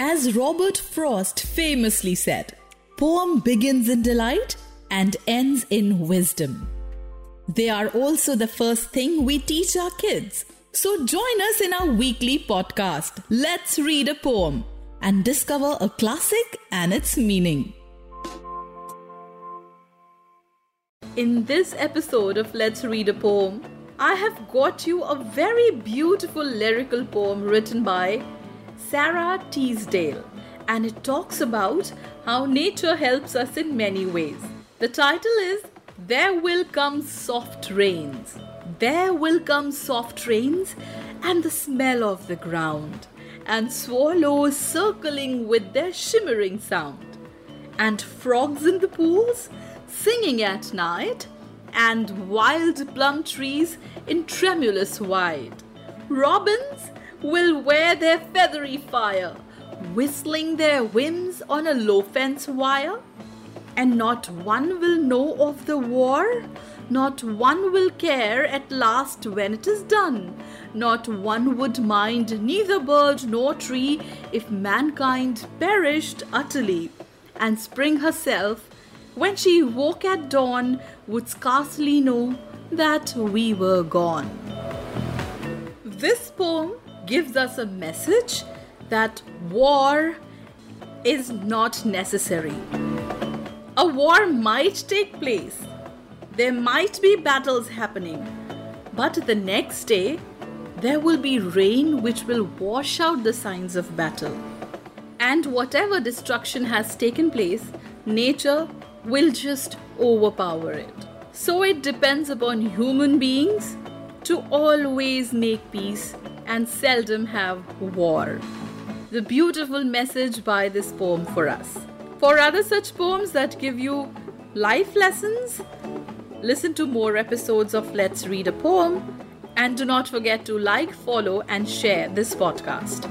As Robert Frost famously said, poem begins in delight and ends in wisdom. They are also the first thing we teach our kids. So join us in our weekly podcast, Let's Read a Poem, and discover a classic and its meaning. In this episode of Let's Read a Poem, I have got you a very beautiful lyrical poem written by Sara Teasdale, and it talks about how nature helps us in many ways. The title is There Will Come Soft Rains. There will come soft rains and the smell of the ground, and swallows circling with their shimmering sound and frogs in the pools singing at night, and wild plum trees in tremulous white. Robins will wear their feathery fire, whistling their whims on a low fence wire. And not one will know of the war, not one will care at last when it is done. Not one would mind neither bird nor tree if mankind perished utterly. And spring herself, when she woke at dawn, would scarcely know that we were gone. This poem gives us a message that war is not necessary. A war might take place, there might be battles happening, but the next day there will be rain which will wash out the signs of battle. And whatever destruction has taken place, nature will just overpower it. So it depends upon human beings to always make peace and seldom have war. The beautiful message by this poem for us. For other such poems that give you life lessons, listen to more episodes of Let's Read a Poem and do not forget to like, follow, and share this podcast.